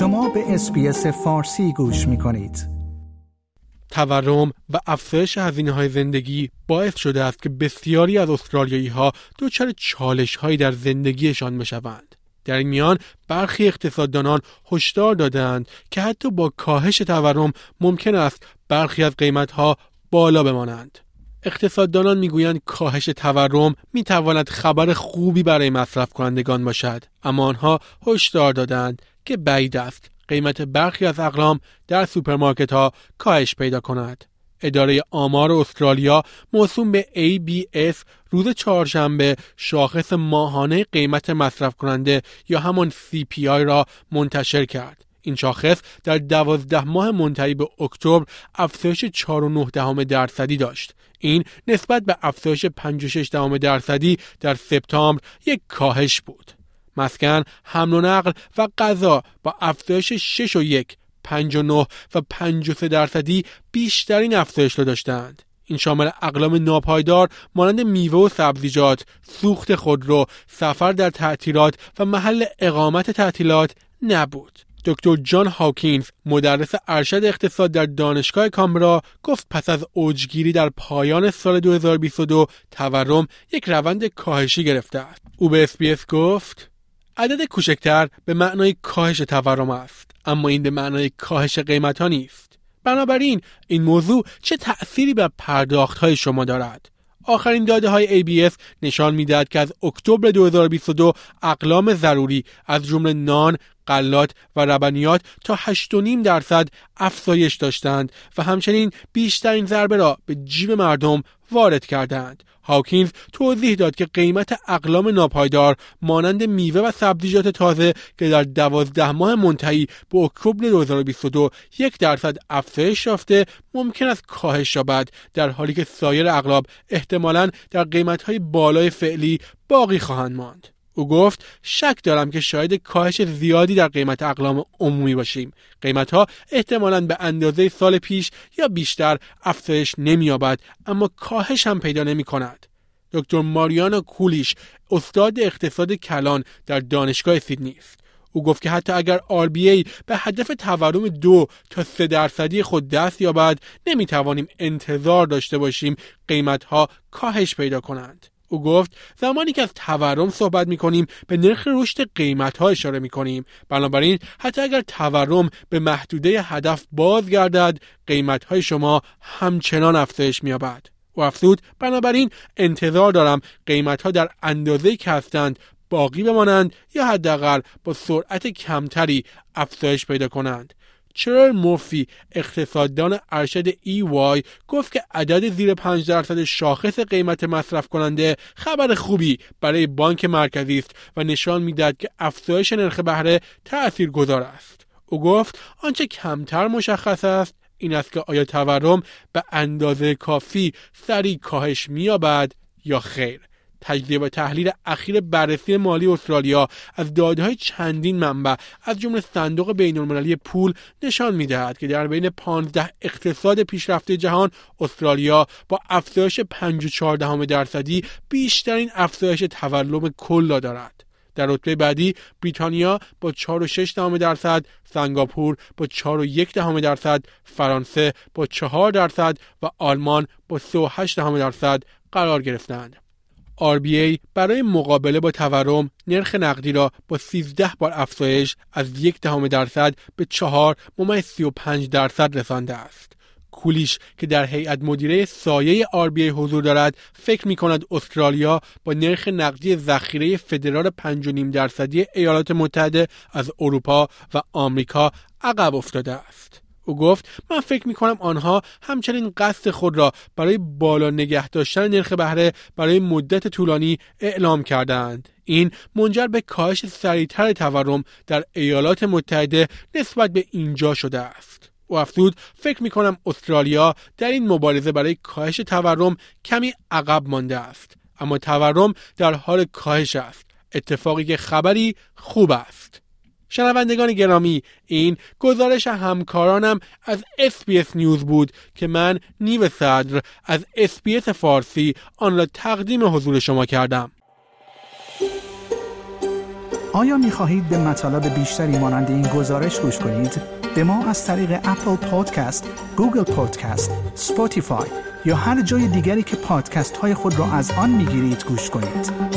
شما به اسپیس فارسی گوش می کنید. تورم و افزایش هزینه های زندگی باعث شده است که بسیاری از استرالیایی ها دچار چالش هایی در زندگیشان بشوند. در این میان برخی اقتصاددانان هشدار دادند که حتی با کاهش تورم ممکن است برخی از قیمت ها بالا بمانند. اقتصاددانان می‌گویند کاهش تورم می‌تواند خبر خوبی برای مصرف کنندگان باشد اما آنها هشدار دادند که بعید است قیمت برخی از اقلام در سوپرمارکت ها کاهش پیدا کند اداره آمار استرالیا موسوم به ABS روز چهارشنبه شاخص ماهانه قیمت مصرف کننده یا همان CPI را منتشر کرد. این شاخص در دوازده ماه منتهی به اکتبر افزایش 4.9 درصدی داشت. این نسبت به افزایش 56 درصدی در سپتامبر یک کاهش بود. مسکن، حمل و نقل و غذا با افزایش 6 و 1 59 و 53 درصدی بیشترین افزایش را داشتند. این شامل اقلام ناپایدار مانند میوه و سبزیجات، سوخت خودرو، سفر در تعطیلات و محل اقامت تعطیلات نبود. دکتر جان هاکینز مدرس ارشد اقتصاد در دانشگاه کامبرا گفت پس از اوجگیری در پایان سال 2022 تورم یک روند کاهشی گرفته است. او به اسپیس گفت عدد کوچکتر به معنای کاهش تورم است اما این به معنای کاهش قیمت ها نیست. بنابراین این موضوع چه تأثیری بر پرداخت های شما دارد؟ آخرین داده های ABS نشان می‌دهد که از اکتبر 2022 اقلام ضروری از جمله نان، غلات و ربنیات تا 8.5 درصد افزایش داشتند و همچنین بیشترین ضربه را به جیب مردم وارد کردند. هاکینز توضیح داد که قیمت اقلام ناپایدار مانند میوه و سبزیجات تازه که در دوازده ماه منتهی به اکتبر 2022 یک درصد افزایش یافته ممکن است کاهش یابد در حالی که سایر اقلاب احتمالا در قیمتهای بالای فعلی باقی خواهند ماند. او گفت شک دارم که شاید کاهش زیادی در قیمت اقلام عمومی باشیم. قیمت ها احتمالا به اندازه سال پیش یا بیشتر افزایش نمییابد اما کاهش هم پیدا نمی کند دکتر ماریانا کولیش استاد اقتصاد کلان در دانشگاه سیدنی است. او گفت که حتی اگر RBA به هدف تورم دو تا سه درصدی خود دست یابد نمی توانیم انتظار داشته باشیم قیمت ها کاهش پیدا کنند. او گفت زمانی که از تورم صحبت می کنیم به نرخ رشد قیمت ها اشاره می کنیم بنابراین حتی اگر تورم به محدوده هدف بازگردد قیمت های شما همچنان افزایش می یابد او افزود بنابراین انتظار دارم قیمت ها در اندازه که هستند باقی بمانند یا حداقل با سرعت کمتری افزایش پیدا کنند. چرل مورفی اقتصاددان ارشد EY گفت که عدد زیر 5 درصد شاخص قیمت مصرف کننده خبر خوبی برای بانک مرکزی است و نشان می‌دهد که افزایش نرخ بهره تأثیر گذار است. او گفت آنچه کمتر مشخص است این است که آیا تورم به اندازه کافی سریع کاهش مییابد یا خیر تجزیه و تحلیل اخیر بررسی مالی استرالیا از داده های چندین منبع از جمله صندوق بین المللی پول نشان می‌دهد که در بین 15 اقتصاد پیشرفته جهان استرالیا با افزایش 54 درصدی بیشترین افزایش تورم کل را دارد. در رتبه بعدی بریتانیا با 4.6 درصد، سنگاپور با 4.1 درصد، فرانسه با 4 درصد و آلمان با 3.8 درصد قرار گرفتند. RBA برای مقابله با تورم نرخ نقدی را با 13 بار افزایش از یک دهم درصد به 4 ممیز 35 درصد رسانده است. کولیش که در هیئت مدیره سایه RBA حضور دارد فکر می کند استرالیا با نرخ نقدی ذخیره فدرال 5.5 درصدی ایالات متحده از اروپا و آمریکا عقب افتاده است. او گفت من فکر می کنم آنها همچنین قصد خود را برای بالا نگه داشتن نرخ بهره برای مدت طولانی اعلام کردند این منجر به کاهش سریعتر تورم در ایالات متحده نسبت به اینجا شده است. او افزود فکر می کنم استرالیا در این مبارزه برای کاهش تورم کمی عقب مانده است. اما تورم در حال کاهش است. اتفاقی که خبری خوب است. شنوندگان گرامی این گزارش همکارانم از SBS News بود که من نیوشا صدر از SBS فارسی آن را تقدیم حضور شما کردم آیا می خواهید به مطالب بیشتری مانند این گزارش گوش کنید؟ به ما از طریق Apple Podcast، Google Podcast، Spotify یا هر جای دیگری که پادکست های خود را از آن می گیرید گوش کنید.